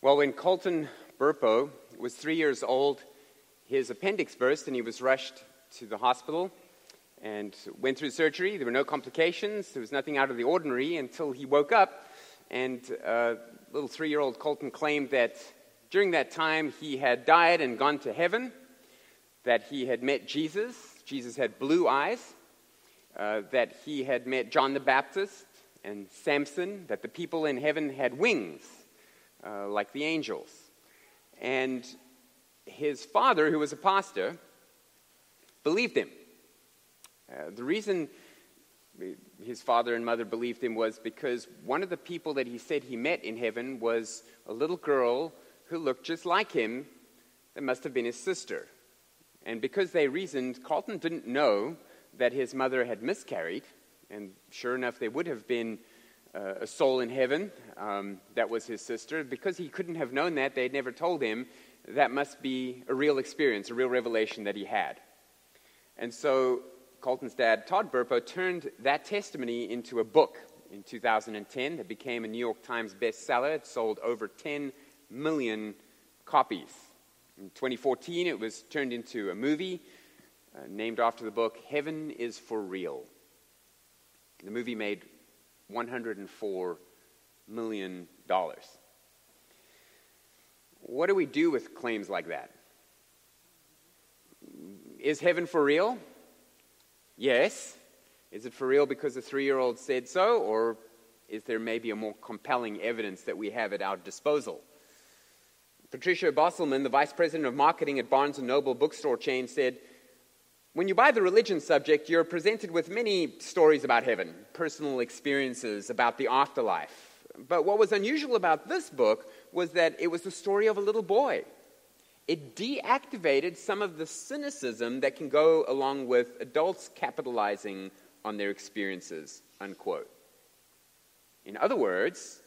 Well, when Colton Burpo was three years old, his appendix burst and he was rushed to the hospital and went through surgery. There were no complications, there was nothing out of the ordinary until he woke up. And uh, little three year old Colton claimed that during that time he had died and gone to heaven, that he had met Jesus. Jesus had blue eyes, uh, that he had met John the Baptist and Samson, that the people in heaven had wings uh, like the angels. And his father, who was a pastor, believed him. Uh, the reason his father and mother believed him was because one of the people that he said he met in heaven was a little girl who looked just like him that must have been his sister. And because they reasoned, Colton didn't know that his mother had miscarried, and sure enough, there would have been uh, a soul in heaven um, that was his sister. Because he couldn't have known that, they'd never told him, that must be a real experience, a real revelation that he had. And so Colton's dad, Todd Burpo, turned that testimony into a book in 2010 that became a New York Times bestseller. It sold over 10 million copies. In 2014, it was turned into a movie uh, named after the book, Heaven is for Real. The movie made $104 million. What do we do with claims like that? Is heaven for real? Yes. Is it for real because a three year old said so, or is there maybe a more compelling evidence that we have at our disposal? Patricia Bostelman, the vice president of marketing at Barnes & Noble bookstore chain, said, when you buy the religion subject, you're presented with many stories about heaven, personal experiences about the afterlife. But what was unusual about this book was that it was the story of a little boy. It deactivated some of the cynicism that can go along with adults capitalizing on their experiences, unquote. In other words,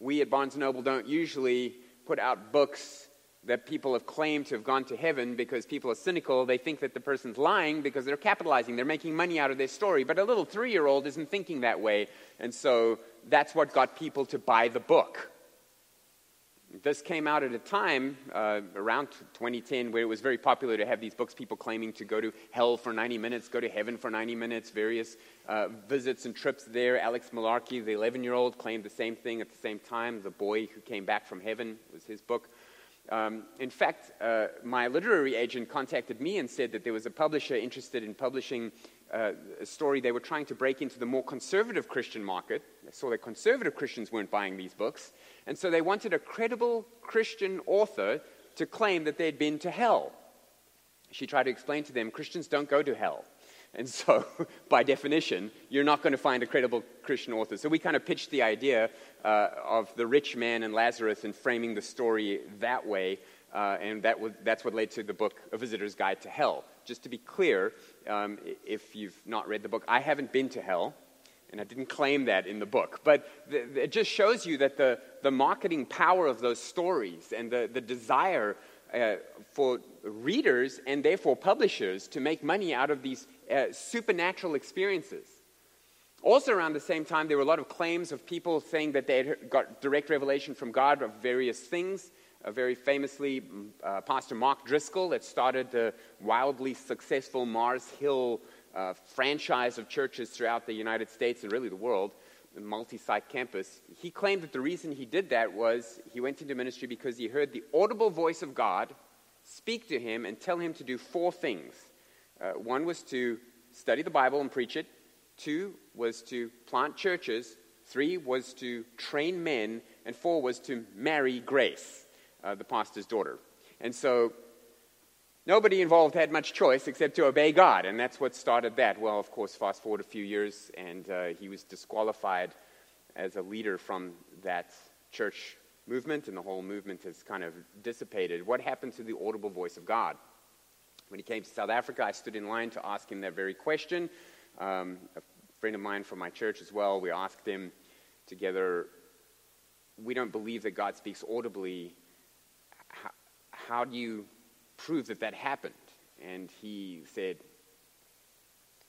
we at Barnes & Noble don't usually put out books that people have claimed to have gone to heaven because people are cynical. They think that the person's lying because they're capitalizing, they're making money out of their story. But a little three year old isn't thinking that way. And so that's what got people to buy the book. This came out at a time uh, around 2010 where it was very popular to have these books, people claiming to go to hell for 90 minutes, go to heaven for 90 minutes, various uh, visits and trips there. Alex Malarkey, the 11 year old, claimed the same thing at the same time. The Boy Who Came Back from Heaven was his book. Um, in fact, uh, my literary agent contacted me and said that there was a publisher interested in publishing uh, a story. They were trying to break into the more conservative Christian market. They saw that conservative Christians weren't buying these books. And so they wanted a credible Christian author to claim that they'd been to hell. She tried to explain to them Christians don't go to hell. And so, by definition, you're not going to find a credible Christian author. So, we kind of pitched the idea uh, of the rich man and Lazarus and framing the story that way. Uh, and that was, that's what led to the book, A Visitor's Guide to Hell. Just to be clear, um, if you've not read the book, I haven't been to hell, and I didn't claim that in the book. But it just shows you that the, the marketing power of those stories and the, the desire uh, for readers and therefore publishers to make money out of these uh, supernatural experiences. Also, around the same time, there were a lot of claims of people saying that they had got direct revelation from God of various things. Uh, very famously, mm, uh, Pastor Mark Driscoll, that started the wildly successful Mars Hill uh, franchise of churches throughout the United States and really the world, the multi site campus. He claimed that the reason he did that was he went into ministry because he heard the audible voice of God speak to him and tell him to do four things. Uh, one was to study the Bible and preach it, two was to plant churches, three was to train men, and four was to marry Grace, uh, the pastor's daughter. And so nobody involved had much choice except to obey God, and that's what started that. Well, of course, fast forward a few years, and uh, he was disqualified as a leader from that church movement, and the whole movement has kind of dissipated. What happened to the audible voice of God? When he came to South Africa, I stood in line to ask him that very question. Um, a friend of mine from my church as well, we asked him together, we don't believe that God speaks audibly. How, how do you prove that that happened? And he said,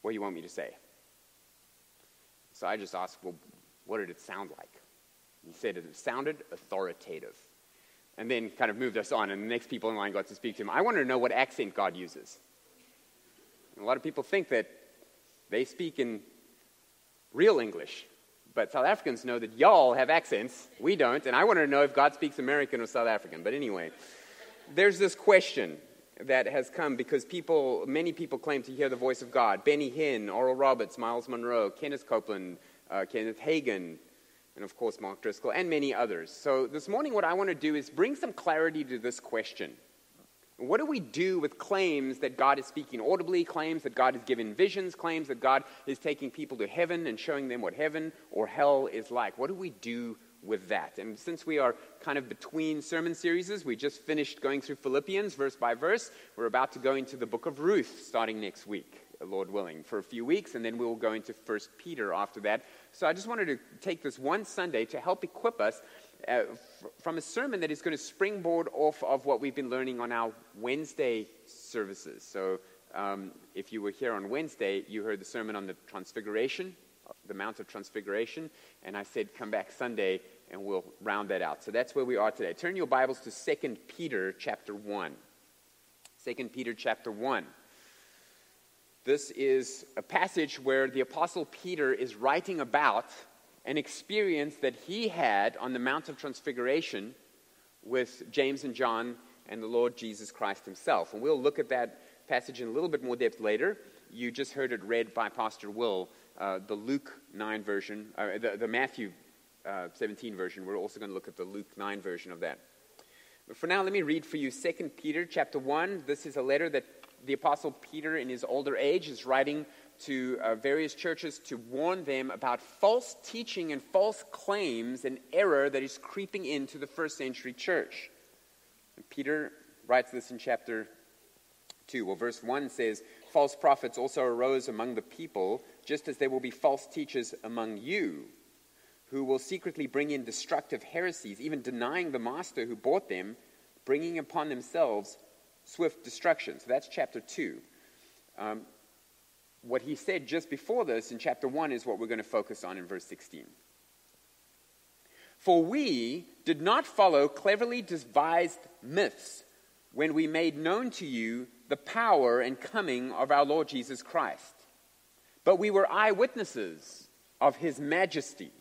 What do you want me to say? So I just asked, Well, what did it sound like? He said it sounded authoritative. And then kind of moved us on, and the next people in line got to speak to him. I wanted to know what accent God uses. And a lot of people think that they speak in real English, but South Africans know that y'all have accents. We don't, and I wanted to know if God speaks American or South African. But anyway, there's this question that has come because people, many people claim to hear the voice of God. Benny Hinn, Oral Roberts, Myles Munroe, Kenneth Copeland, uh, Kenneth Hagin, and of course Mark Driscoll, and many others. So this morning, what I want to do is bring some clarity to this question. What do we do with claims that God is speaking audibly, claims that God has given visions, claims that God is taking people to heaven and showing them what heaven or hell is like? What do we do with that. And since we are kind of between sermon series, we just finished going through Philippians verse by verse. We're about to go into the book of Ruth starting next week, Lord willing, for a few weeks, and then we will go into First Peter after that. So I just wanted to take this one Sunday to help equip us uh, f- from a sermon that is going to springboard off of what we've been learning on our Wednesday services. So um, if you were here on Wednesday, you heard the sermon on the Transfiguration the Mount of Transfiguration, and I said, come back Sunday and we'll round that out. So that's where we are today. Turn your Bibles to 2 Peter chapter 1. 2 Peter chapter 1. This is a passage where the Apostle Peter is writing about an experience that he had on the Mount of Transfiguration with James and John and the Lord Jesus Christ himself. And we'll look at that passage in a little bit more depth later. You just heard it read by Pastor Will uh, the Luke 9 version, uh, the, the, Matthew uh, 17 version. We're also going to look at the Luke 9 version of that. But for now, let me read for you 2 Peter chapter 1. This is a letter that the Apostle Peter, in his older age, is writing to uh, various churches to warn them about false teaching and false claims and error that is creeping into the first century church. And Peter writes this in chapter 2. Well, verse 1 says, False prophets also arose among the people just as there will be false teachers among you who will secretly bring in destructive heresies, even denying the master who bought them, bringing upon themselves swift destruction. So that's chapter 2. Um, what he said just before this in chapter 1 is what we're going to focus on in verse 16. For we did not follow cleverly devised myths when we made known to you the power and coming of our Lord Jesus Christ but we were eyewitnesses of his majesty.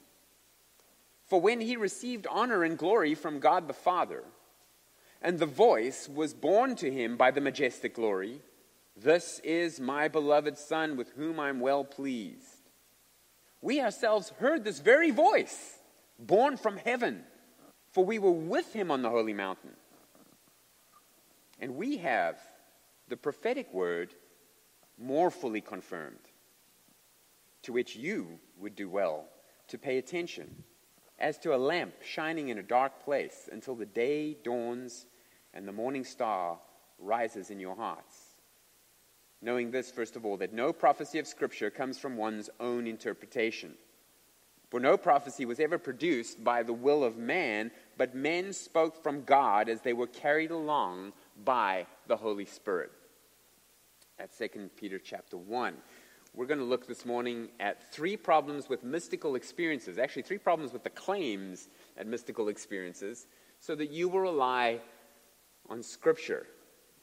For when he received honor and glory from God the Father, and the voice was borne to him by the majestic glory, This is my beloved Son with whom I'm well pleased. We ourselves heard this very voice, borne from heaven, for we were with him on the holy mountain. And we have the prophetic word more fully confirmed to which you would do well to pay attention, as to a lamp shining in a dark place until the day dawns and the morning star rises in your hearts. Knowing this, first of all, that no prophecy of Scripture comes from one's own interpretation. For no prophecy was ever produced by the will of man, but men spoke from God as they were carried along by the Holy Spirit. That's 2 Peter chapter 1 we're going to look this morning at three problems with mystical experiences, actually, three problems with the claims at mystical experiences, so that you will rely on Scripture.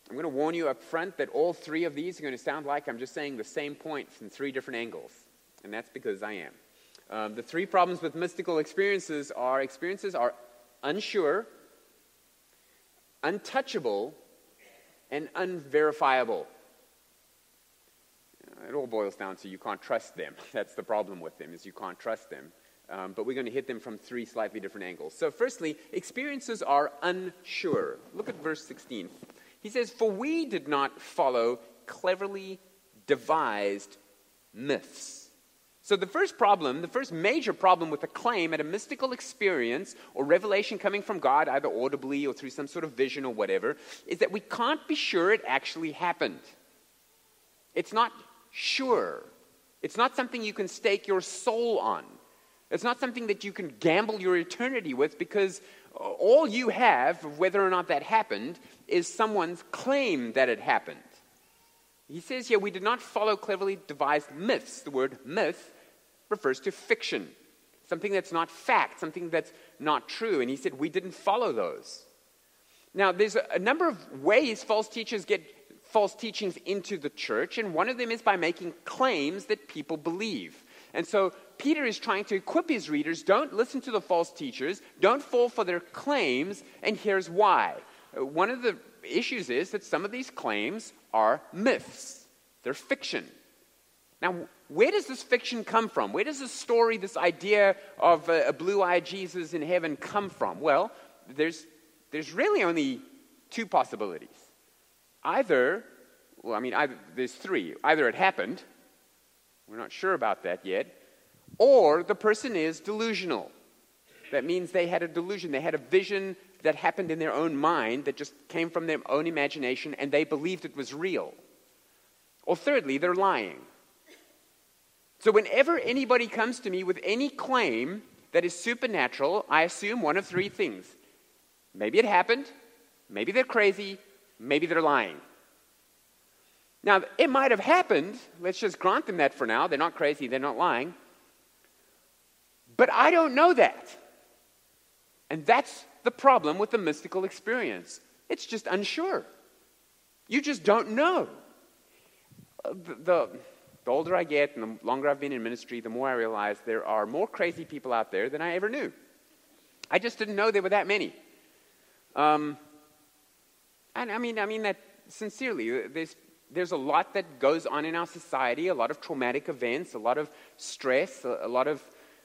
I'm going to warn you up front that all three of these are going to sound like I'm just saying the same point from three different angles, and that's because I am. Um, the three problems with mystical experiences are experiences are unsure, untouchable, and unverifiable it all boils down to you can't trust them. That's the problem with them, is you can't trust them. Um, but we're going to hit them from three slightly different angles. So, firstly, experiences are unsure. Look at verse 16. He says, For we did not follow cleverly devised myths. So, the first problem, the first major problem with a claim at a mystical experience or revelation coming from God, either audibly or through some sort of vision or whatever, is that we can't be sure it actually happened. It's not sure. It's not something you can stake your soul on. It's not something that you can gamble your eternity with because all you have, whether or not that happened, is someone's claim that it happened. He says here, we did not follow cleverly devised myths. The word myth refers to fiction, something that's not fact, something that's not true. And he said, we didn't follow those. Now, there's a number of ways false teachers get false teachings into the church, and one of them is by making claims that people believe. And so Peter is trying to equip his readers don't listen to the false teachers, don't fall for their claims, and here's why. One of the issues is that some of these claims are myths, they're fiction. Now, where does this fiction come from? Where does this story, this idea of a, a blue eyed Jesus in heaven come from? Well, there's, there's really only two possibilities. Either, well, I mean, either, there's three. Either it happened, we're not sure about that yet, or the person is delusional. That means they had a delusion, they had a vision that happened in their own mind that just came from their own imagination and they believed it was real. Or thirdly, they're lying. So, whenever anybody comes to me with any claim that is supernatural, I assume one of three things. Maybe it happened, maybe they're crazy, maybe they're lying. Now, it might have happened. Let's just grant them that for now. They're not crazy, they're not lying. But I don't know that. And that's the problem with the mystical experience. It's just unsure. You just don't know. The, the, the older I get and the longer I've been in ministry, the more I realize there are more crazy people out there than I ever knew. I just didn't know there were that many. Um, and I mean, I mean that sincerely. There's, there's a lot that goes on in our society, a lot of traumatic events, a lot of stress, a, a lot of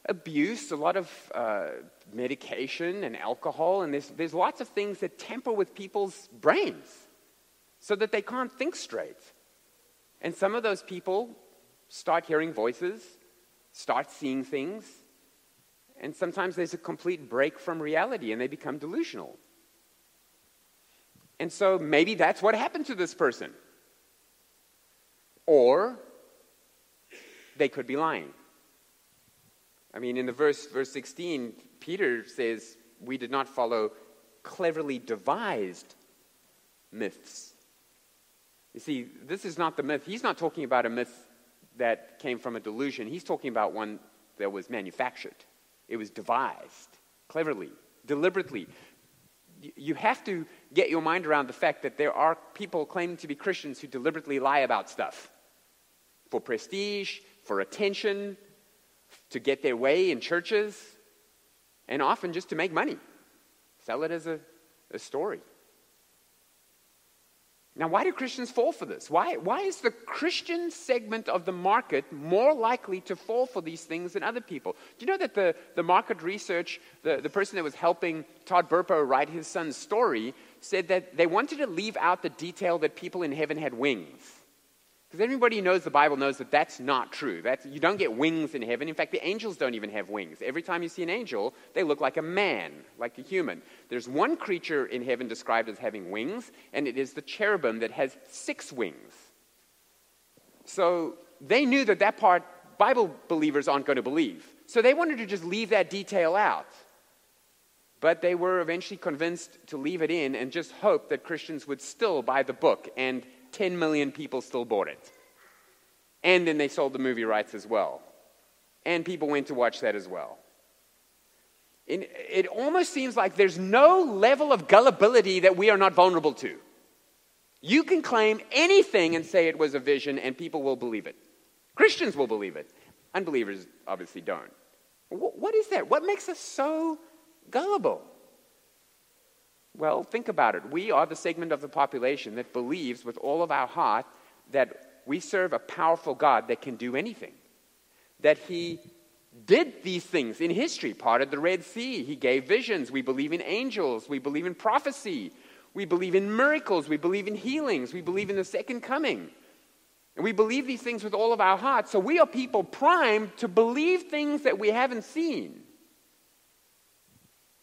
abuse, a lot of uh, medication and alcohol, and there's, there's lots of things that tamper with people's brains so that they can't think straight. And some of those people start hearing voices, start seeing things, and sometimes there's a complete break from reality and they become delusional. And so maybe that's what happened to this person. Or they could be lying. I mean, in the verse, verse 16, Peter says, We did not follow cleverly devised myths. You see, this is not the myth. He's not talking about a myth that came from a delusion. He's talking about one that was manufactured. It was devised cleverly, deliberately. You have to get your mind around the fact that there are people claiming to be Christians who deliberately lie about stuff for prestige, for attention, to get their way in churches, and often just to make money. Sell it as a, a story. Now, why do Christians fall for this? Why, why is the Christian segment of the market more likely to fall for these things than other people? Do you know that the, the market research, the, the person that was helping Todd Burpo write his son's story, said that they wanted to leave out the detail that people in heaven had wings? Because everybody who knows the Bible knows that that's not true. That's, you don't get wings in heaven. In fact, the angels don't even have wings. Every time you see an angel, they look like a man, like a human. There's one creature in heaven described as having wings, and it is the cherubim that has six wings. So they knew that that part Bible believers aren't going to believe. So they wanted to just leave that detail out. But they were eventually convinced to leave it in and just hope that Christians would still buy the book and 10 million people still bought it. And then they sold the movie rights as well. And people went to watch that as well. And it almost seems like there's no level of gullibility that we are not vulnerable to. You can claim anything and say it was a vision, and people will believe it. Christians will believe it. Unbelievers obviously don't. What is that? What makes us so gullible? Well, think about it. We are the segment of the population that believes with all of our heart that we serve a powerful God that can do anything. That He did these things in history, parted the Red Sea, He gave visions. We believe in angels, we believe in prophecy, we believe in miracles, we believe in healings, we believe in the second coming. And we believe these things with all of our hearts. So we are people primed to believe things that we haven't seen.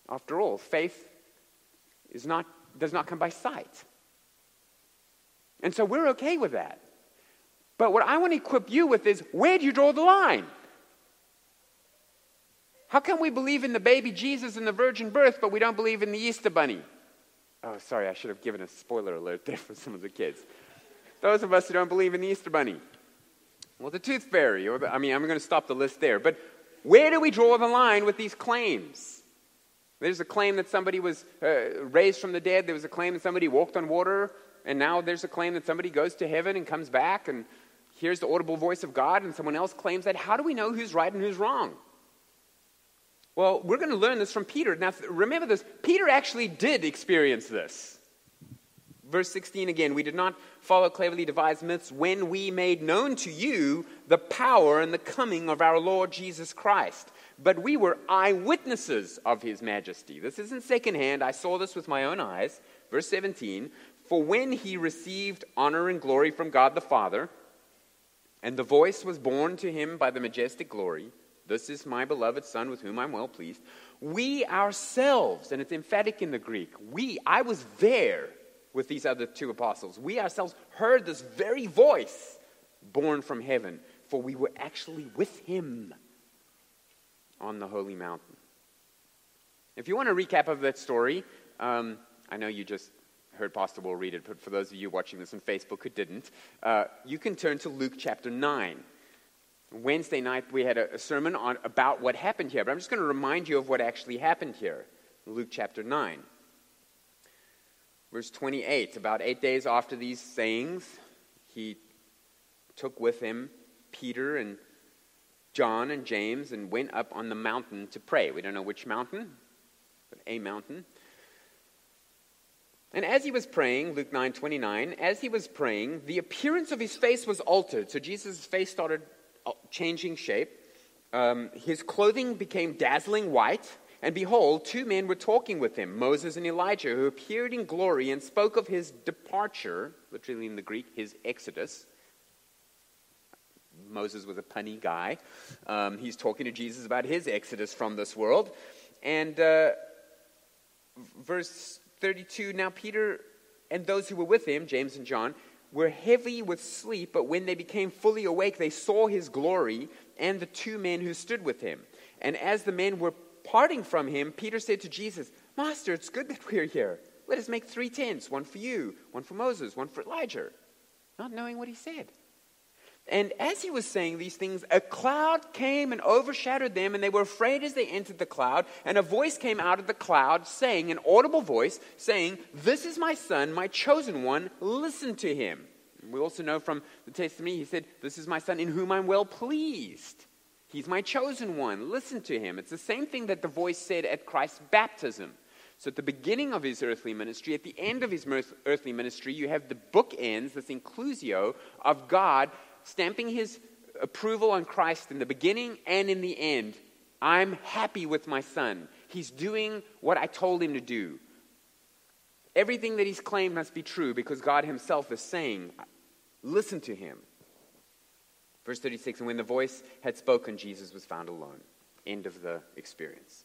After all, faith is not, does not come by sight. And so we're okay with that. But what I want to equip you with is where do you draw the line? How can we believe in the baby Jesus and the virgin birth, but we don't believe in the Easter bunny? Oh, sorry, I should have given a spoiler alert there for some of the kids. Those of us who don't believe in the Easter bunny. Well, the tooth fairy, or the, I mean, I'm going to stop the list there. But where do we draw the line with these claims? There's a claim that somebody was uh, raised from the dead. There was a claim that somebody walked on water. And now there's a claim that somebody goes to heaven and comes back and hears the audible voice of God, and someone else claims that. How do we know who's right and who's wrong? Well, we're going to learn this from Peter. Now, remember this Peter actually did experience this. Verse 16 again, we did not follow cleverly devised myths when we made known to you the power and the coming of our Lord Jesus Christ. But we were eyewitnesses of his majesty. This isn't secondhand. I saw this with my own eyes. Verse 17 For when he received honor and glory from God the Father, and the voice was borne to him by the majestic glory, This is my beloved Son with whom I'm well pleased. We ourselves, and it's emphatic in the Greek, we, I was there with these other two apostles. We ourselves heard this very voice born from heaven, for we were actually with him on the holy mountain. If you want a recap of that story, um, I know you just heard Pastor Will read it, but for those of you watching this on Facebook who didn't, uh, you can turn to Luke chapter 9. Wednesday night, we had a, a sermon on, about what happened here, but I'm just going to remind you of what actually happened here. Luke chapter 9. Verse 28 About eight days after these sayings, he took with him Peter and John and James and went up on the mountain to pray. We don't know which mountain, but a mountain. And as he was praying, Luke 9 29, as he was praying, the appearance of his face was altered. So Jesus' face started uh, changing shape. Um, his clothing became dazzling white. And behold, two men were talking with him, Moses and Elijah, who appeared in glory and spoke of his departure, literally in the Greek, his exodus. Moses was a punny guy. Um, he's talking to Jesus about his exodus from this world. And uh, verse 32 Now Peter and those who were with him, James and John, were heavy with sleep, but when they became fully awake, they saw his glory and the two men who stood with him. And as the men were parting from him, Peter said to Jesus, Master, it's good that we're here. Let us make three tents one for you, one for Moses, one for Elijah. Not knowing what he said. And as he was saying these things, a cloud came and overshadowed them, and they were afraid as they entered the cloud. And a voice came out of the cloud, saying, an audible voice, saying, This is my son, my chosen one, listen to him. We also know from the testimony, he said, This is my son in whom I'm well pleased. He's my chosen one. Listen to him. It's the same thing that the voice said at Christ's baptism. So, at the beginning of his earthly ministry, at the end of his earthly ministry, you have the bookends, this inclusio of God stamping his approval on Christ in the beginning and in the end. I'm happy with my son. He's doing what I told him to do. Everything that he's claimed must be true because God himself is saying, Listen to him. Verse 36 And when the voice had spoken, Jesus was found alone. End of the experience.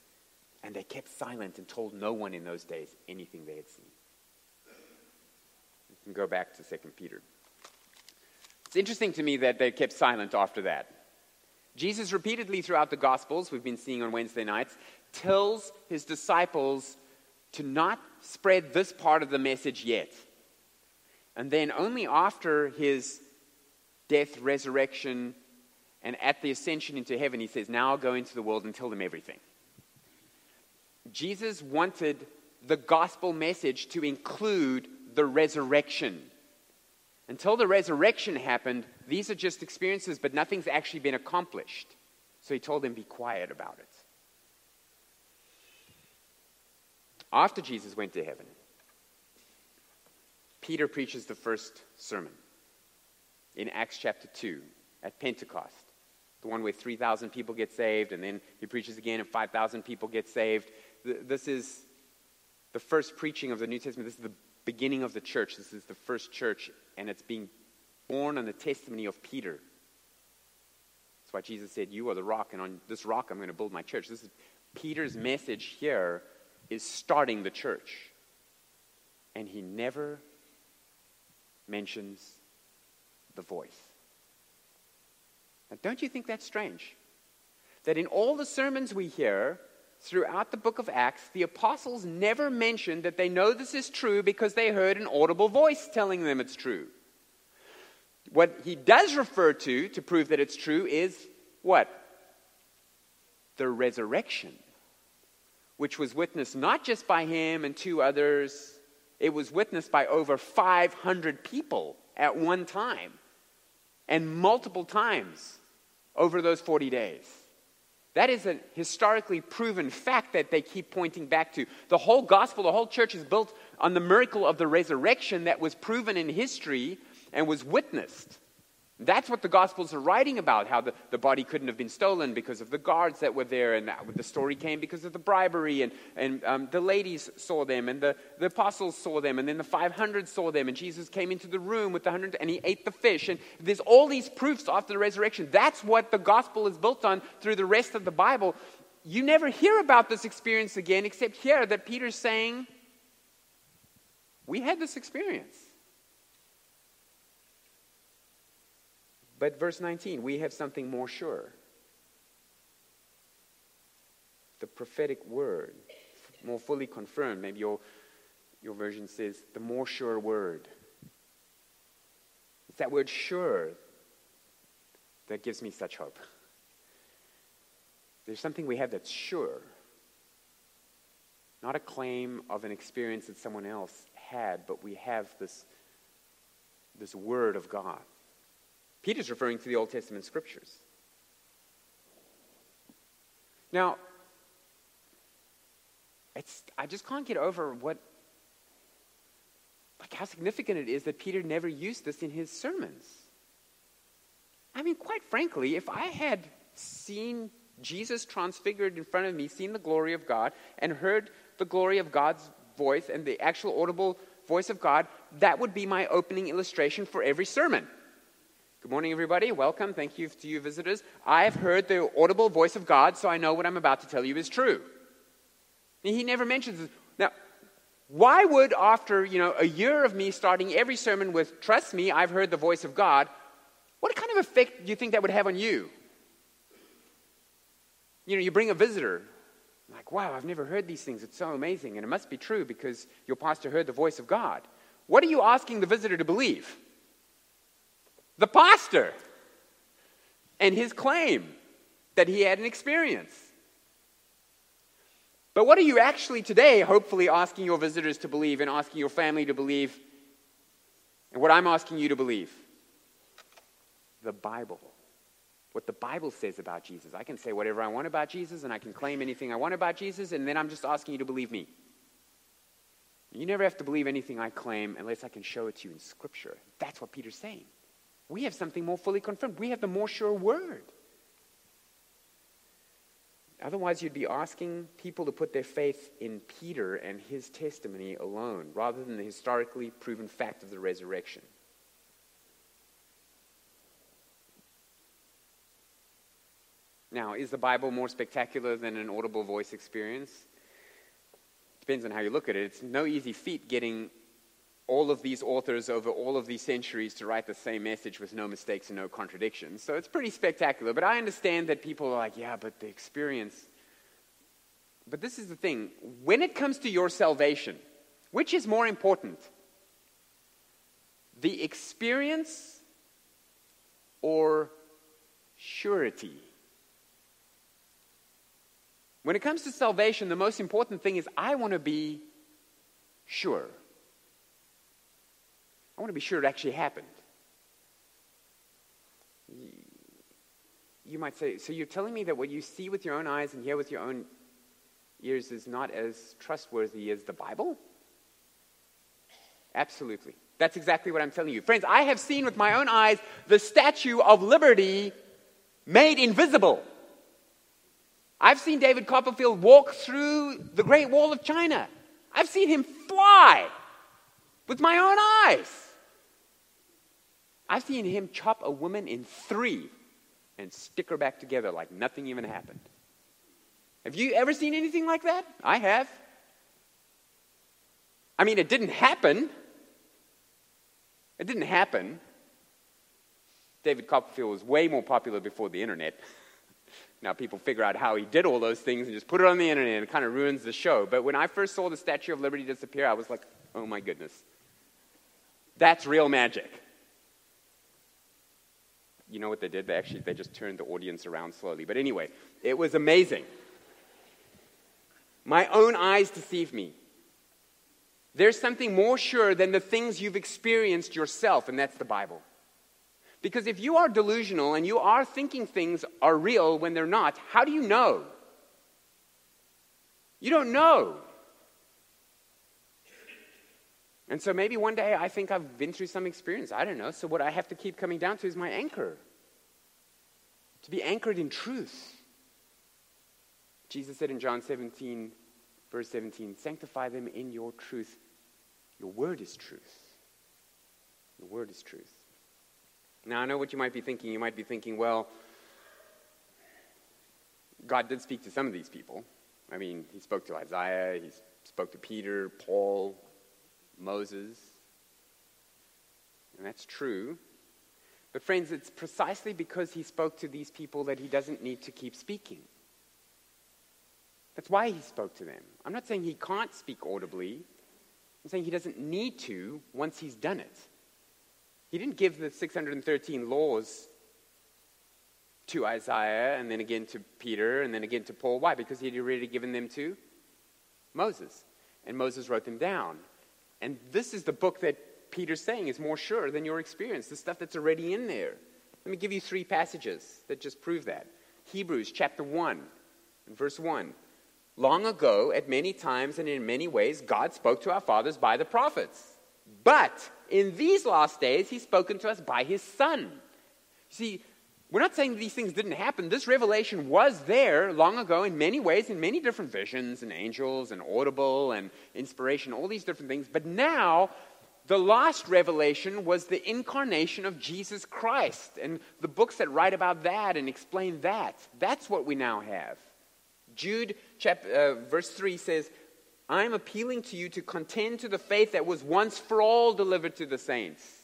And they kept silent and told no one in those days anything they had seen. You can go back to 2 Peter. It's interesting to me that they kept silent after that. Jesus repeatedly throughout the Gospels, we've been seeing on Wednesday nights, tells his disciples to not spread this part of the message yet. And then only after his death, resurrection, and at the ascension into heaven, he says, Now go into the world and tell them everything. Jesus wanted the gospel message to include the resurrection. Until the resurrection happened, these are just experiences, but nothing's actually been accomplished. So he told them, Be quiet about it. After Jesus went to heaven, Peter preaches the first sermon in Acts chapter 2 at Pentecost. The one where 3,000 people get saved, and then he preaches again, and 5,000 people get saved. This is the first preaching of the New Testament. This is the beginning of the church. This is the first church, and it's being born on the testimony of Peter. That's why Jesus said, You are the rock, and on this rock I'm going to build my church. This is Peter's message here is starting the church. And he never mentions the voice. Now, don't you think that's strange? That in all the sermons we hear throughout the book of Acts, the apostles never mention that they know this is true because they heard an audible voice telling them it's true. What he does refer to to prove that it's true is what? The resurrection. which was witnessed not just by him and two others, it was witnessed by over 500 people at one time and multiple times over those 40 days. That is a historically proven fact that they keep pointing back to. The whole gospel, the whole church is built on the miracle of the resurrection that was proven in history and was witnessed. That's what the Gospels are writing about how the, the body couldn't have been stolen because of the guards that were there, and that, the story came because of the bribery, and, and um, the ladies saw them, and the, the apostles saw them, and then the 500 saw them, and Jesus came into the room with the 100, and he ate the fish. And there's all these proofs after the resurrection. That's what the Gospel is built on through the rest of the Bible. You never hear about this experience again, except here that Peter's saying, We had this experience. But verse 19, we have something more sure. The prophetic word, more fully confirmed. Maybe your, your version says, the more sure word. It's that word sure that gives me such hope. There's something we have that's sure, not a claim of an experience that someone else had, but we have this, this word of God. Peter's referring to the Old Testament scriptures. Now, it's, I just can't get over what, like how significant it is that Peter never used this in his sermons. I mean, quite frankly, if I had seen Jesus transfigured in front of me, seen the glory of God, and heard the glory of God's voice and the actual audible voice of God, that would be my opening illustration for every sermon. Good morning, everybody. Welcome. Thank you to you, visitors. I have heard the audible voice of God, so I know what I'm about to tell you is true. He never mentions this. Now, why would, after you know a year of me starting every sermon with "Trust me, I've heard the voice of God," what kind of effect do you think that would have on you? You know, you bring a visitor, like, "Wow, I've never heard these things. It's so amazing, and it must be true because your pastor heard the voice of God." What are you asking the visitor to believe? The pastor and his claim that he had an experience. But what are you actually today, hopefully, asking your visitors to believe and asking your family to believe? And what I'm asking you to believe? The Bible. What the Bible says about Jesus. I can say whatever I want about Jesus and I can claim anything I want about Jesus, and then I'm just asking you to believe me. You never have to believe anything I claim unless I can show it to you in Scripture. That's what Peter's saying. We have something more fully confirmed. We have the more sure word. Otherwise, you'd be asking people to put their faith in Peter and his testimony alone, rather than the historically proven fact of the resurrection. Now, is the Bible more spectacular than an audible voice experience? Depends on how you look at it. It's no easy feat getting all of these authors over all of these centuries to write the same message with no mistakes and no contradictions. So it's pretty spectacular. But I understand that people are like, yeah, but the experience. But this is the thing when it comes to your salvation, which is more important? The experience or surety? When it comes to salvation, the most important thing is I want to be sure. I want to be sure it actually happened. You might say, so you're telling me that what you see with your own eyes and hear with your own ears is not as trustworthy as the Bible? Absolutely. That's exactly what I'm telling you. Friends, I have seen with my own eyes the Statue of Liberty made invisible. I've seen David Copperfield walk through the Great Wall of China. I've seen him fly with my own eyes. I've seen him chop a woman in three and stick her back together like nothing even happened. Have you ever seen anything like that? I have. I mean, it didn't happen. It didn't happen. David Copperfield was way more popular before the internet. now people figure out how he did all those things and just put it on the internet and it kind of ruins the show. But when I first saw the Statue of Liberty disappear, I was like, oh my goodness. That's real magic you know what they did? They actually they just turned the audience around slowly. But anyway, it was amazing. My own eyes deceive me. There's something more sure than the things you've experienced yourself, and that's the Bible. Because if you are delusional and you are thinking things are real when they're not, how do you know? You don't know. And so maybe one day I think I've been through some experience. I don't know. So what I have to keep coming down to is my anchor. To be anchored in truth. Jesus said in John 17, verse 17, Sanctify them in your truth. Your word is truth. Your word is truth. Now, I know what you might be thinking. You might be thinking, well, God did speak to some of these people. I mean, he spoke to Isaiah, he spoke to Peter, Paul, Moses. And that's true. But, friends, it's precisely because he spoke to these people that he doesn't need to keep speaking. That's why he spoke to them. I'm not saying he can't speak audibly, I'm saying he doesn't need to once he's done it. He didn't give the 613 laws to Isaiah and then again to Peter and then again to Paul. Why? Because he had already given them to Moses. And Moses wrote them down. And this is the book that Peter's saying is more sure than your experience, the stuff that's already in there. Let me give you three passages that just prove that. Hebrews chapter 1, verse 1. Long ago, at many times and in many ways, God spoke to our fathers by the prophets. But in these last days, he's spoken to us by his Son. See, we're not saying these things didn't happen. This revelation was there long ago in many ways, in many different visions and angels and audible and inspiration, all these different things. But now, the last revelation was the incarnation of Jesus Christ and the books that write about that and explain that. That's what we now have. Jude chapter, uh, verse 3 says, I'm appealing to you to contend to the faith that was once for all delivered to the saints.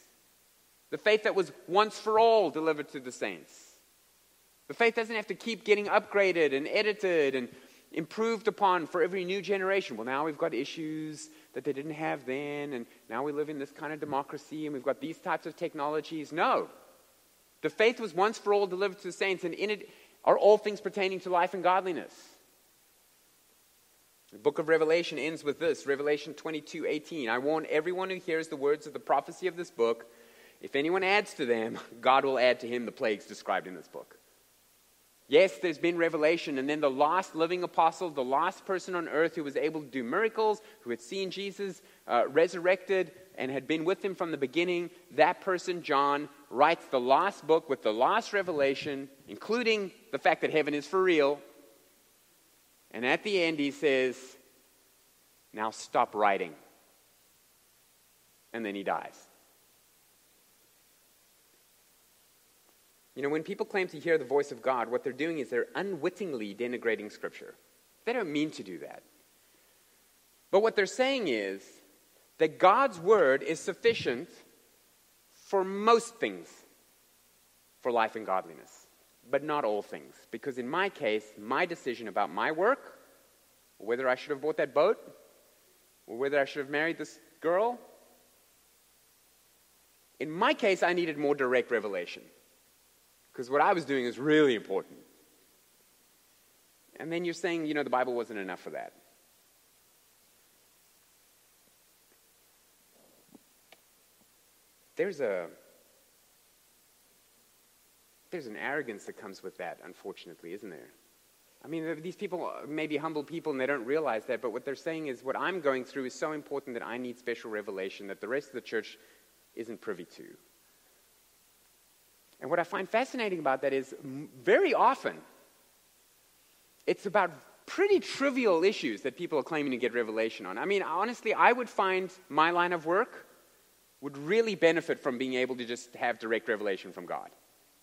The faith that was once for all delivered to the saints. The faith doesn't have to keep getting upgraded and edited and improved upon for every new generation. Well, now we've got issues that they didn't have then, and now we live in this kind of democracy, and we've got these types of technologies. No. The faith was once for all delivered to the saints, and in it are all things pertaining to life and godliness. The book of Revelation ends with this Revelation 22 18. I warn everyone who hears the words of the prophecy of this book, if anyone adds to them, God will add to him the plagues described in this book. Yes, there's been revelation, and then the last living apostle, the last person on earth who was able to do miracles, who had seen Jesus uh, resurrected and had been with him from the beginning, that person, John, writes the last book with the last revelation, including the fact that heaven is for real, and at the end, he says, Now stop writing. And then he dies. You know, when people claim to hear the voice of God, what they're doing is they're unwittingly denigrating Scripture. They don't mean to do that. But what they're saying is that God's word is sufficient for most things for life and godliness but not all things. Because in my case, my decision about my work, whether I should have bought that boat, or whether I should have married this girl, in my case, I needed more direct revelation. Because what I was doing is really important. And then you're saying, you know, the Bible wasn't enough for that. There's a there's an arrogance that comes with that, unfortunately, isn't there? I mean, these people uh, may be humble people and they don't realize that, but what they're saying is what I'm going through is so important that I need special revelation that the rest of the church isn't privy to. And what I find fascinating about that is very often it's about pretty trivial issues that people are claiming to get revelation on. I mean, honestly, I would find my line of work would really benefit from being able to just have direct revelation from God.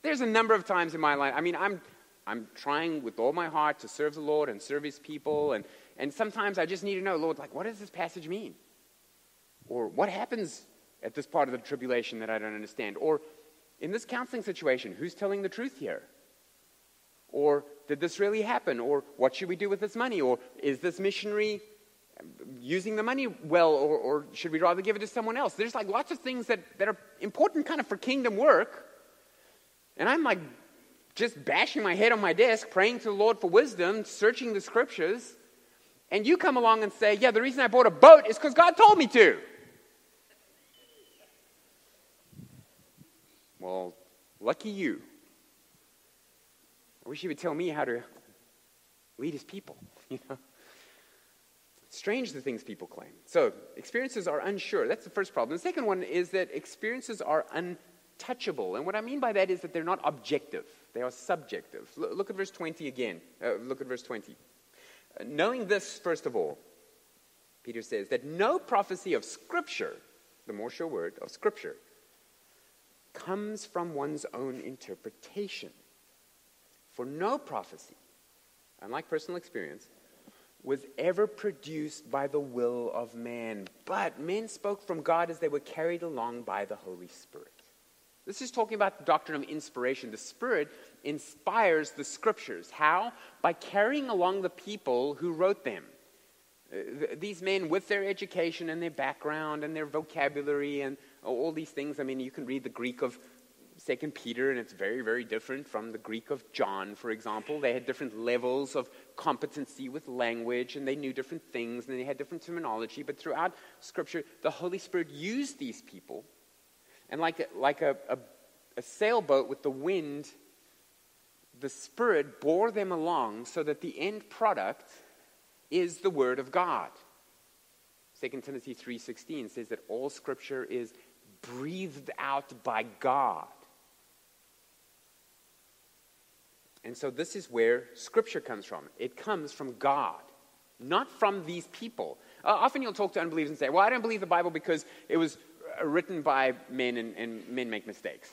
There's a number of times in my life, I mean, I'm, I'm trying with all my heart to serve the Lord and serve His people, and, and sometimes I just need to know, Lord, like, what does this passage mean? Or what happens at this part of the tribulation that I don't understand? Or in this counseling situation, who's telling the truth here? Or did this really happen? Or what should we do with this money? Or is this missionary using the money well? Or, or should we rather give it to someone else? There's like lots of things that, that are important kind of for kingdom work and I'm like just bashing my head on my desk, praying to the Lord for wisdom, searching the scriptures. And you come along and say, Yeah, the reason I bought a boat is because God told me to. Well, lucky you. I wish he would tell me how to lead his people, you know. Strange the things people claim. So, experiences are unsure. That's the first problem. The second one is that experiences are untouchable. And what I mean by that is that they're not objective, they are subjective. Look at verse 20 again. Uh, look at verse 20. Uh, knowing this, first of all, Peter says that no prophecy of Scripture, the more sure word of Scripture, comes from one's own interpretation. For no prophecy, unlike personal experience, was ever produced by the will of man, but men spoke from God as they were carried along by the Holy Spirit. This is talking about the doctrine of inspiration. The Spirit inspires the scriptures. How? By carrying along the people who wrote them. Uh, these men, with their education and their background and their vocabulary and all these things, I mean, you can read the Greek of Second Peter, and it's very, very different from the Greek of John, for example. They had different levels of competency with language, and they knew different things, and they had different terminology. But throughout Scripture, the Holy Spirit used these people, and like a, like a, a, a sailboat with the wind, the Spirit bore them along so that the end product is the Word of God. 2 Timothy 3:16 says that all scripture is breathed out by God And so this is where Scripture comes from. It comes from God, not from these people. Uh, often you'll talk to unbelievers and say, Well, I don't believe the Bible because it was uh, written by men and, and men make mistakes.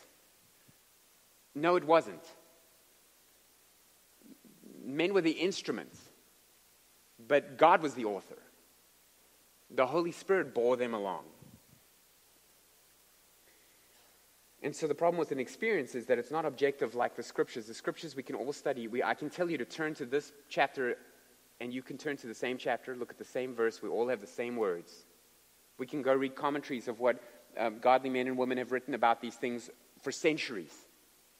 No, it wasn't. Men were the instruments, but God was the author. The Holy Spirit bore them along. And so the problem with an experience is that it's not objective like the scriptures. The scriptures we can all study. We, I can tell you to turn to this chapter, and you can turn to the same chapter, look at the same verse. We all have the same words. We can go read commentaries of what um, godly men and women have written about these things for centuries.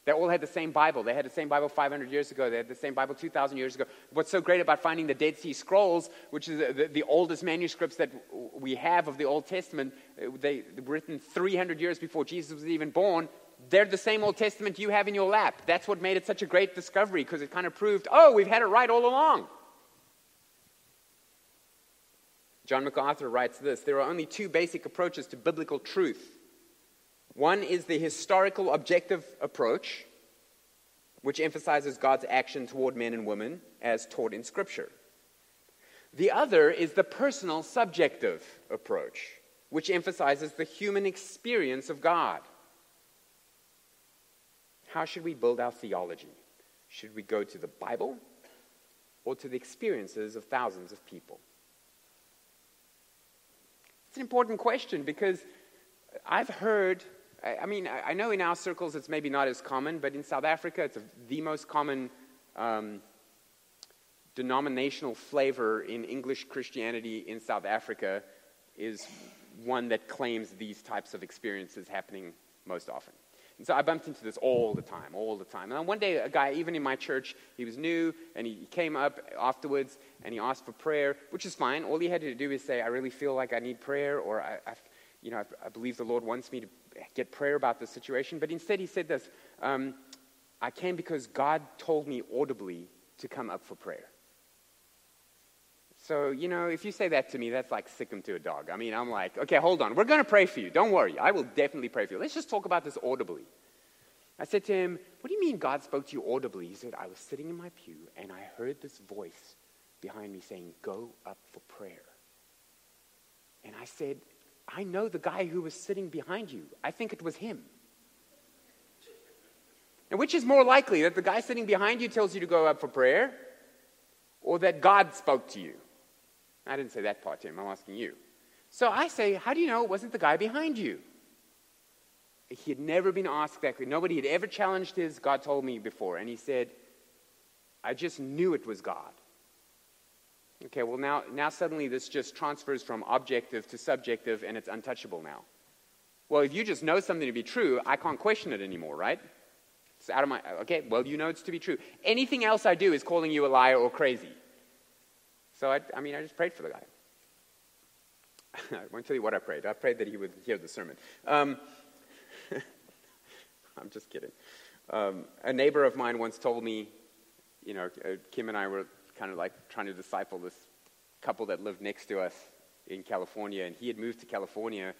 They all had the same Bible. They had the same Bible 500 years ago. They had the same Bible 2,000 years ago. What's so great about finding the Dead Sea Scrolls, which is the, the oldest manuscripts that we have of the Old Testament, uh, they were written 300 years before Jesus was even born. They're the same Old Testament you have in your lap. That's what made it such a great discovery because it kind of proved, oh, we've had it right all along. John MacArthur writes this There are only two basic approaches to biblical truth one is the historical objective approach, which emphasizes God's action toward men and women as taught in Scripture. The other is the personal subjective approach, which emphasizes the human experience of God. How should we build our theology? Should we go to the Bible or to the experiences of thousands of people? It's an important question because I've heard I mean, I know in our circles it's maybe not as common, but in South Africa it's the most common um, denominational flavor in English Christianity in South Africa is one that claims these types of experiences happening most often. And so I bumped into this all the time, all the time. And one day, a guy, even in my church, he was new, and he came up afterwards and he asked for prayer, which is fine. All he had to do is say, I really feel like I need prayer, or I, I you know, I, I believe the Lord wants me to get prayer about this situation, but instead he said this um, I came because God told me audibly to come up for prayer. So, you know, if you say that to me, that's like sick him to a dog. I mean, I'm like, okay, hold on. We're going to pray for you. Don't worry. I will definitely pray for you. Let's just talk about this audibly. I said to him, What do you mean God spoke to you audibly? He said, I was sitting in my pew and I heard this voice behind me saying, Go up for prayer. And I said, I know the guy who was sitting behind you. I think it was him. And which is more likely, that the guy sitting behind you tells you to go up for prayer, or that God spoke to you? I didn't say that part to him, I'm asking you. So I say, How do you know it wasn't the guy behind you? He had never been asked that. Nobody had ever challenged his God told me before. And he said, I just knew it was God. Okay, well, now, now suddenly this just transfers from objective to subjective and it's untouchable now. Well, if you just know something to be true, I can't question it anymore, right? It's out of my, okay, well, you know it's to be true. Anything else I do is calling you a liar or crazy. So, I, I mean, I just prayed for the guy. I won't tell you what I prayed. I prayed that he would hear the sermon. Um, I'm just kidding. Um, a neighbor of mine once told me, you know, uh, Kim and I were kind of like trying to disciple this couple that lived next to us in California, and he had moved to California,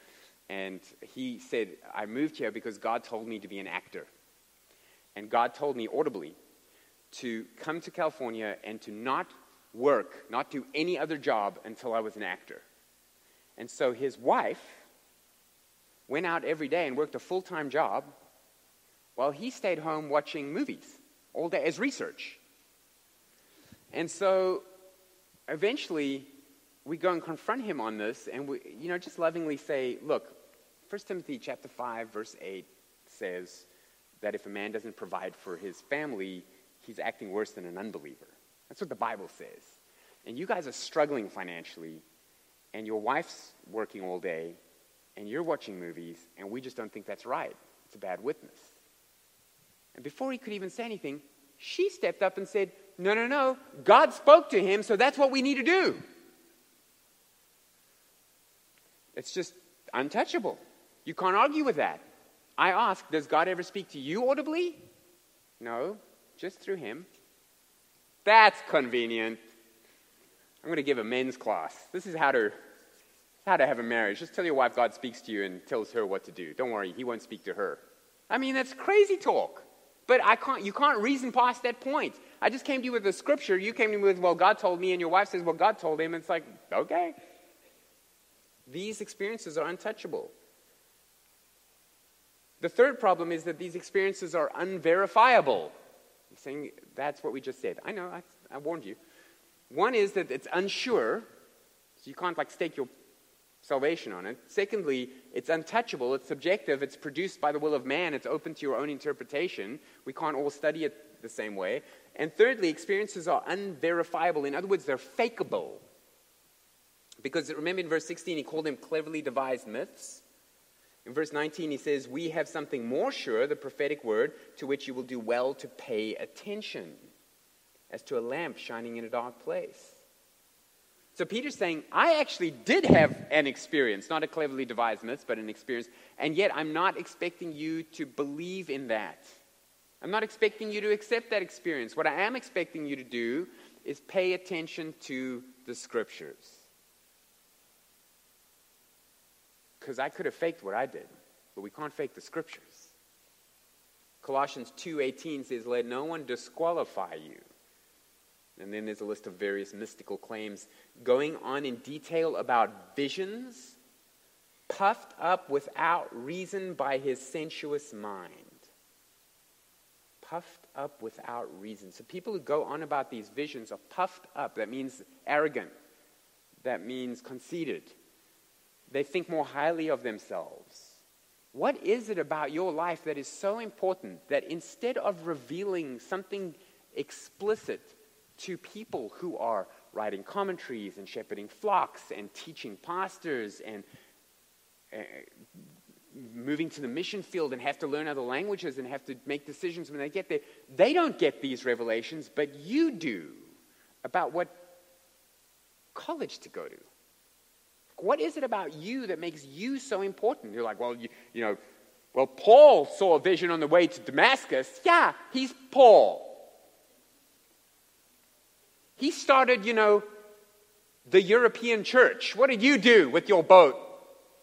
and he said, I moved here because God told me to be an actor. And God told me audibly to come to California and to not work, not do any other job until I was an actor. And so his wife went out every day and worked a full time job while he stayed home watching movies all day as research. And so eventually we go and confront him on this and we you know just lovingly say, look, 1 Timothy chapter 5 verse 8 says that if a man doesn't provide for his family, he's acting worse than an unbeliever. That's what the Bible says. And you guys are struggling financially and your wife's working all day and you're watching movies and we just don't think that's right. It's a bad witness. And before he could even say anything, she stepped up and said, No, no, no. God spoke to him, so that's what we need to do. It's just untouchable. You can't argue with that. I ask, Does God ever speak to you audibly? No, just through him. That's convenient. I'm going to give a men's class. This is how to how to have a marriage. Just tell your wife God speaks to you and tells her what to do. Don't worry, he won't speak to her. I mean, that's crazy talk. But I can't, you can't reason past that point. I just came to you with a scripture. You came to me with, well, God told me, and your wife says, well, God told him. And It's like, okay. These experiences are untouchable. The third problem is that these experiences are unverifiable. You're saying that's what we just said. I know, I, I warned you. One is that it's unsure, so you can't like stake your salvation on it. Secondly, it's untouchable, it's subjective, it's produced by the will of man, it's open to your own interpretation. We can't all study it the same way. And thirdly, experiences are unverifiable. In other words, they're fakeable. Because remember in verse 16, he called them cleverly devised myths. In verse 19, he says, We have something more sure, the prophetic word, to which you will do well to pay attention, as to a lamp shining in a dark place. So Peter's saying, I actually did have an experience, not a cleverly devised myth, but an experience, and yet I'm not expecting you to believe in that. I'm not expecting you to accept that experience. What I am expecting you to do is pay attention to the scriptures. Because I could have faked what I did, but we can't fake the scriptures. Colossians 2:18 says, "Let no one disqualify you." And then there's a list of various mystical claims going on in detail about visions, puffed up without reason by his sensuous mind. Puffed up without reason. So people who go on about these visions are puffed up. That means arrogant. That means conceited. They think more highly of themselves. What is it about your life that is so important that instead of revealing something explicit, to people who are writing commentaries and shepherding flocks and teaching pastors and uh, moving to the mission field and have to learn other languages and have to make decisions when they get there. They don't get these revelations, but you do about what college to go to. What is it about you that makes you so important? You're like, well, you, you know, well, Paul saw a vision on the way to Damascus. Yeah, he's Paul. He started, you know, the European church. What did you do with your boat?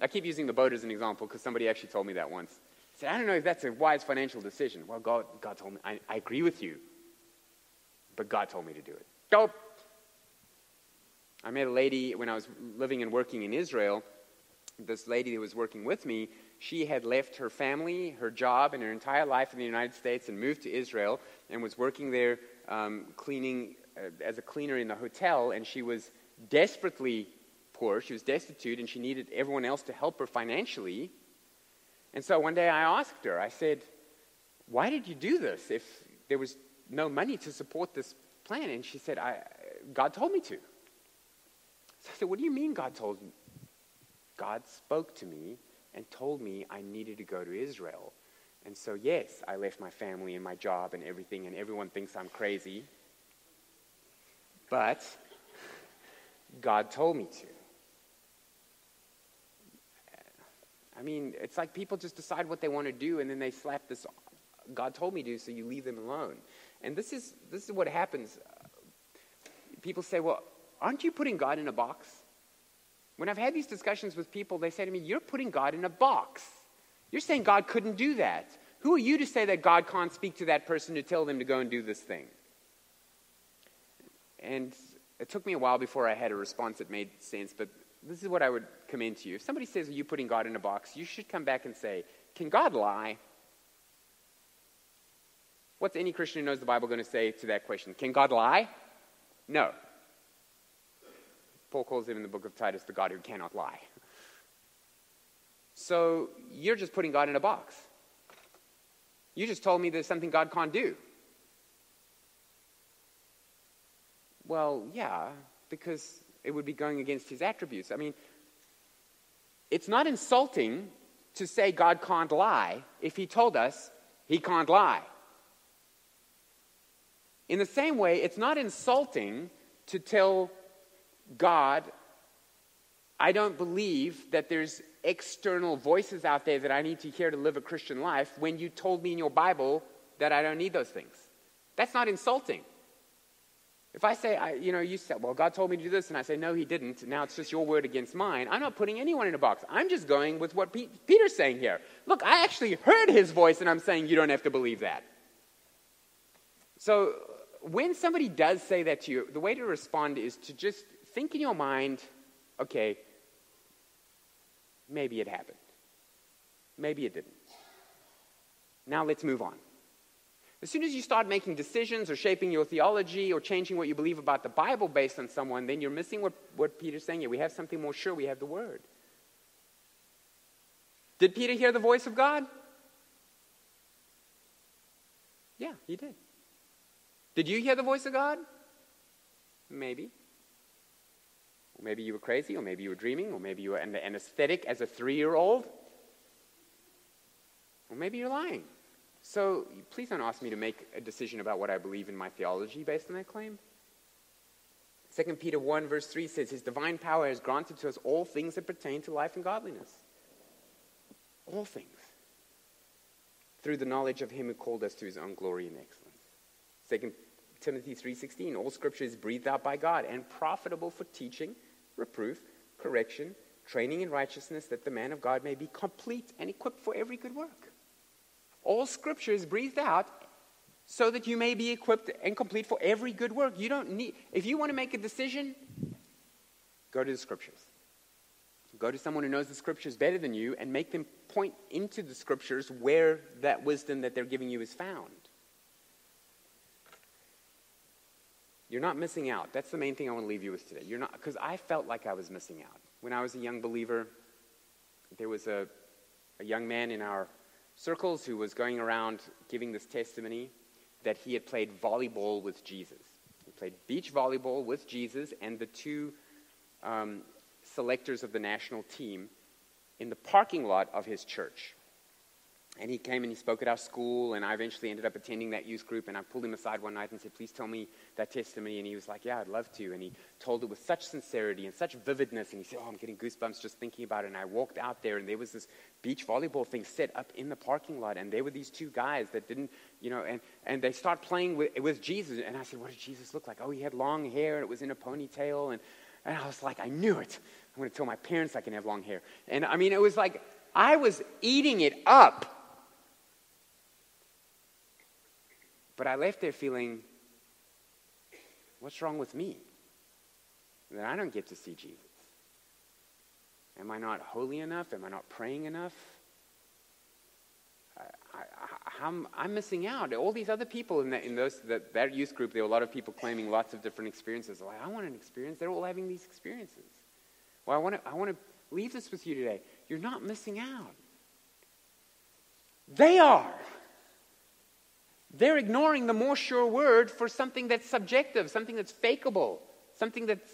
I keep using the boat as an example because somebody actually told me that once. I said, I don't know if that's a wise financial decision. Well, God, God told me, I, I agree with you, but God told me to do it. Go. I met a lady when I was living and working in Israel. This lady who was working with me, she had left her family, her job, and her entire life in the United States and moved to Israel and was working there um, cleaning Uh, as a cleaner in the hotel, and she was desperately poor. She was destitute, and she needed everyone else to help her financially. And so one day I asked her, I said, Why did you do this if there was no money to support this plan? And she said, I, God told me to. So I said, What do you mean God told me? God spoke to me and told me I needed to go to Israel. And so, yes, I left my family and my job and everything, and everyone thinks I'm crazy. But God told me to. I mean, it's like people just decide what they want to do and then they slap this God told me to, so you leave them alone. And this is, this is what happens. People say, well, aren't you putting God in a box? When I've had these discussions with people, they say to me, You're putting God in a box. You're saying God couldn't do that. Who are you to say that God can't speak to that person to tell them to go and do this thing? And it took me a while before I had a response that made sense, but this is what I would commend to you. If somebody says, Are you putting God in a box? you should come back and say, Can God lie? What's any Christian who knows the Bible going to say to that question? Can God lie? No. Paul calls him in the book of Titus the God who cannot lie. So you're just putting God in a box. You just told me there's something God can't do. Well, yeah, because it would be going against his attributes. I mean, it's not insulting to say God can't lie if he told us he can't lie. In the same way, it's not insulting to tell God, I don't believe that there's external voices out there that I need to hear to live a Christian life when you told me in your Bible that I don't need those things. That's not insulting. If I say, I, you know, you said, well, God told me to do this, and I say, no, he didn't, now it's just your word against mine, I'm not putting anyone in a box. I'm just going with what Peter's saying here. Look, I actually heard his voice, and I'm saying you don't have to believe that. So when somebody does say that to you, the way to respond is to just think in your mind, okay, maybe it happened. Maybe it didn't. Now let's move on. As soon as you start making decisions or shaping your theology or changing what you believe about the Bible based on someone, then you're missing what, what Peter's saying here. We have something more sure. We have the Word. Did Peter hear the voice of God? Yeah, he did. Did you hear the voice of God? Maybe. Or maybe you were crazy, or maybe you were dreaming, or maybe you were an anesthetic as a three year old. Or maybe you're lying. So please don't ask me to make a decision about what I believe in my theology based on that claim. 2 Peter 1, verse 3 says, His divine power has granted to us all things that pertain to life and godliness. All things. Through the knowledge of Him who called us to His own glory and excellence. 2 Timothy 3:16 all scripture is breathed out by God and profitable for teaching, reproof, correction, training in righteousness that the man of God may be complete and equipped for every good work. All scripture is breathed out so that you may be equipped and complete for every good work. You don't need if you want to make a decision, go to the scriptures. Go to someone who knows the scriptures better than you and make them point into the scriptures where that wisdom that they're giving you is found. You're not missing out. That's the main thing I want to leave you with today. You're not, because I felt like I was missing out. When I was a young believer, there was a, a young man in our circles who was going around giving this testimony that he had played volleyball with Jesus. He played beach volleyball with Jesus and the two um, selectors of the national team in the parking lot of his church. And he came and he spoke at our school, and I eventually ended up attending that youth group. And I pulled him aside one night and said, Please tell me that testimony. And he was like, Yeah, I'd love to. And he told it with such sincerity and such vividness. And he said, Oh, I'm getting goosebumps just thinking about it. And I walked out there, and there was this beach volleyball thing set up in the parking lot. And there were these two guys that didn't, you know, and, and they start playing with, with Jesus. And I said, What did Jesus look like? Oh, he had long hair, and it was in a ponytail. And, and I was like, I knew it. I'm going to tell my parents I can have long hair. And I mean, it was like, I was eating it up. But I left there feeling, what's wrong with me? That I don't get to see Jesus. Am I not holy enough? Am I not praying enough? I, am missing out. All these other people in, that, in those, that, that youth group, there were a lot of people claiming lots of different experiences. Like, I want an experience. They're all having these experiences. Well, I want to I want to leave this with you today. You're not missing out. They are. They're ignoring the more sure word for something that's subjective, something that's fakeable, something that's,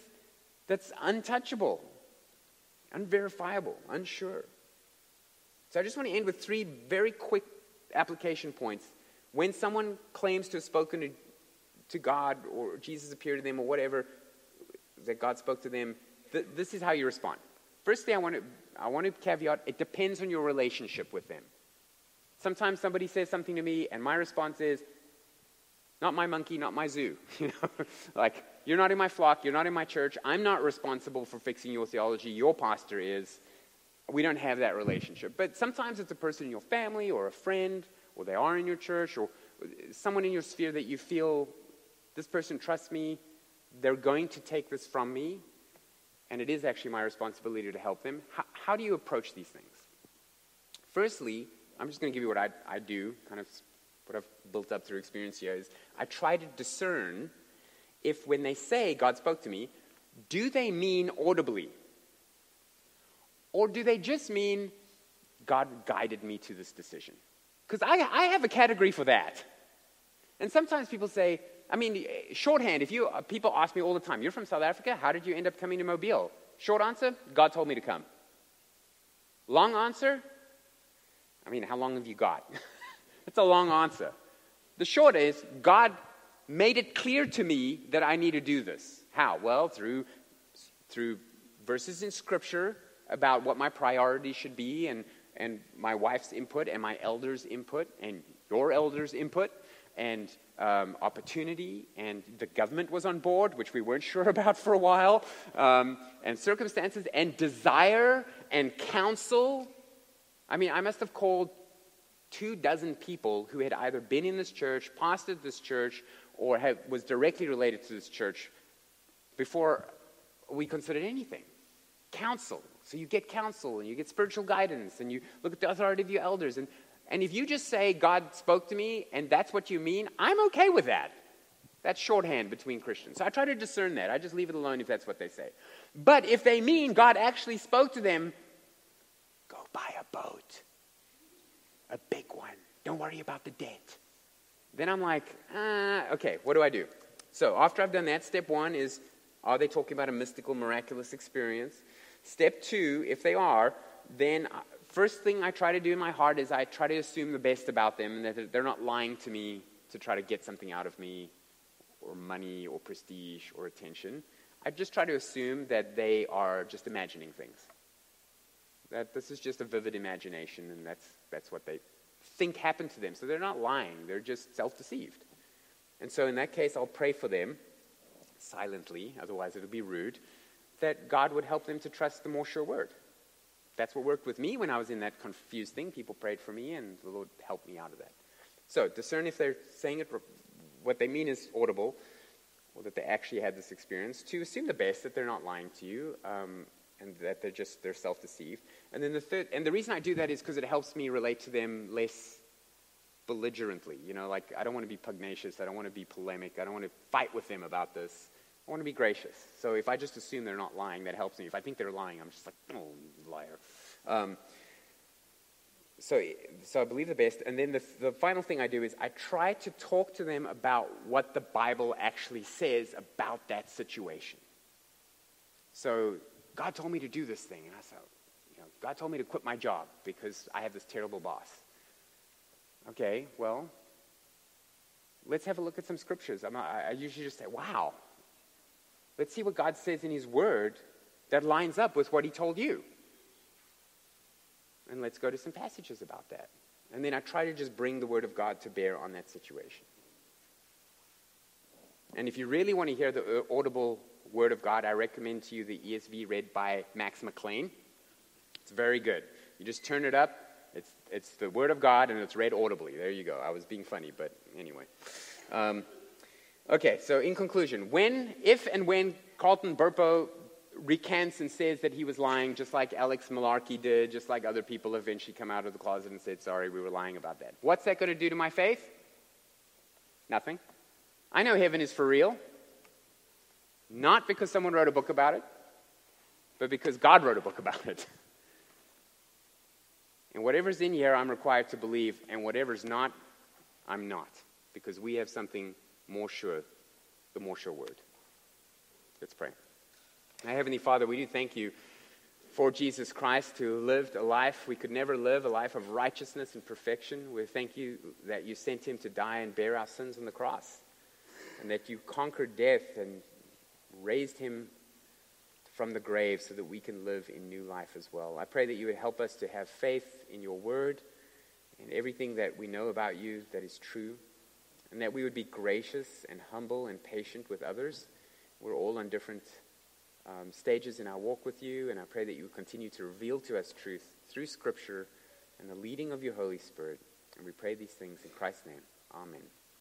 that's untouchable, unverifiable, unsure. So I just want to end with three very quick application points. When someone claims to have spoken to, to God or Jesus appeared to them or whatever, that God spoke to them, th- this is how you respond. Firstly, I want to I want to caveat it depends on your relationship with them. Sometimes somebody says something to me, and my response is, not my monkey, not my zoo. You know, like you're not in my flock, you're not in my church. I'm not responsible for fixing your theology. Your pastor is. We don't have that relationship. But sometimes it's a person in your family or a friend, or they are in your church, or someone in your sphere that you feel this person trusts me. They're going to take this from me, and it is actually my responsibility to help them. How, how do you approach these things? Firstly, I'm just going to give you what I, I do, kind of what I've built up through experience here, is I try to discern if when they say God spoke to me, do they mean audibly? Or do they just mean God guided me to this decision? Because I, I have a category for that. And sometimes people say, I mean, shorthand, if you, uh, people ask me all the time, you're from South Africa, how did you end up coming to Mobile? Short answer, God told me to come. Long answer, I mean, how long have you got? It's a long answer. The short is, God made it clear to me that I need to do this. How? Well, through, through verses in Scripture about what my priority should be, and, and my wife's input, and my elders' input, and your elders' input, and um, opportunity, and the government was on board, which we weren't sure about for a while, um, and circumstances, and desire, and counsel. I mean, I must have called two dozen people who had either been in this church, pastored this church, or have, was directly related to this church before we considered anything. Counsel. So you get counsel and you get spiritual guidance and you look at the authority of your elders. And, and if you just say, God spoke to me and that's what you mean, I'm okay with that. That's shorthand between Christians. So I try to discern that. I just leave it alone if that's what they say. But if they mean God actually spoke to them, go buy a boat a big one. Don't worry about the debt. Then I'm like, ah, okay, what do I do? So after I've done that, step one is are they talking about a mystical, miraculous experience? Step two, if they are, then uh, first thing I try to do in my heart is I try to assume the best about them and that they're not lying to me to try to get something out of me or money or prestige or attention. I just try to assume that they are just imagining things. That this is just a vivid imagination and that's that's what they think happened to them. So they're not lying, they're just self deceived. And so in that case, I'll pray for them silently, otherwise it'll be rude, that God would help them to trust the more sure word. That's what worked with me when I was in that confused thing. People prayed for me, and the Lord helped me out of that. So discern if they're saying it, what they mean is audible, or that they actually had this experience. To assume the best, that they're not lying to you, um, and that they're just they're self-deceived. And then the third, and the reason I do that is because it helps me relate to them less belligerently. You know, like I don't want to be pugnacious. I don't want to be polemic. I don't want to fight with them about this. I want to be gracious. So if I just assume they're not lying, that helps me. If I think they're lying, I'm just like, oh, liar. Um, so, so I believe the best. And then the, the final thing I do is I try to talk to them about what the Bible actually says about that situation. So God told me to do this thing. And I said, you know, God told me to quit my job because I have this terrible boss. Okay, well, let's have a look at some scriptures. Not, i usually just say, wow. Let's see what God says in His Word that lines up with what He told you. And let's go to some passages about that. And then I try to just bring the Word of God to bear on that situation. And if you really want to hear the uh, audible Word of God, I recommend to you the ESV read by Max McLean. It's very good. You just turn it up. It's, it's the Word of God and it's read audibly. There you go. I was being funny, but anyway. Um, okay, so in conclusion, when, if and when Colton Burpo recants and says that he was lying, just like Alex Malarkey did, just like other people eventually come out of the closet and said, sorry, we were lying about that. What's that going to do to my faith? Nothing. I know heaven is for real. Not because someone wrote a book about it, but because God wrote a book about it. And whatever's in here, I'm required to believe, and whatever's not, I'm not, because we have something more sure, the more sure word. Let's pray. Our Heavenly Father, we do thank you for Jesus Christ who lived a life we could never live, a life of righteousness and perfection. We thank you that you sent him to die and bear our sins on the cross, and that you conquered death and raised him from the grave so that we can live in new life as well. I pray that you would help us to have faith in your word and everything that we know about you that is true, and that we would be gracious and humble and patient with others. We're all on different um, stages in our walk with you, and I pray that you would continue to reveal to us truth through Scripture and the leading of your Holy Spirit. And we pray these things in Christ's name. Amen.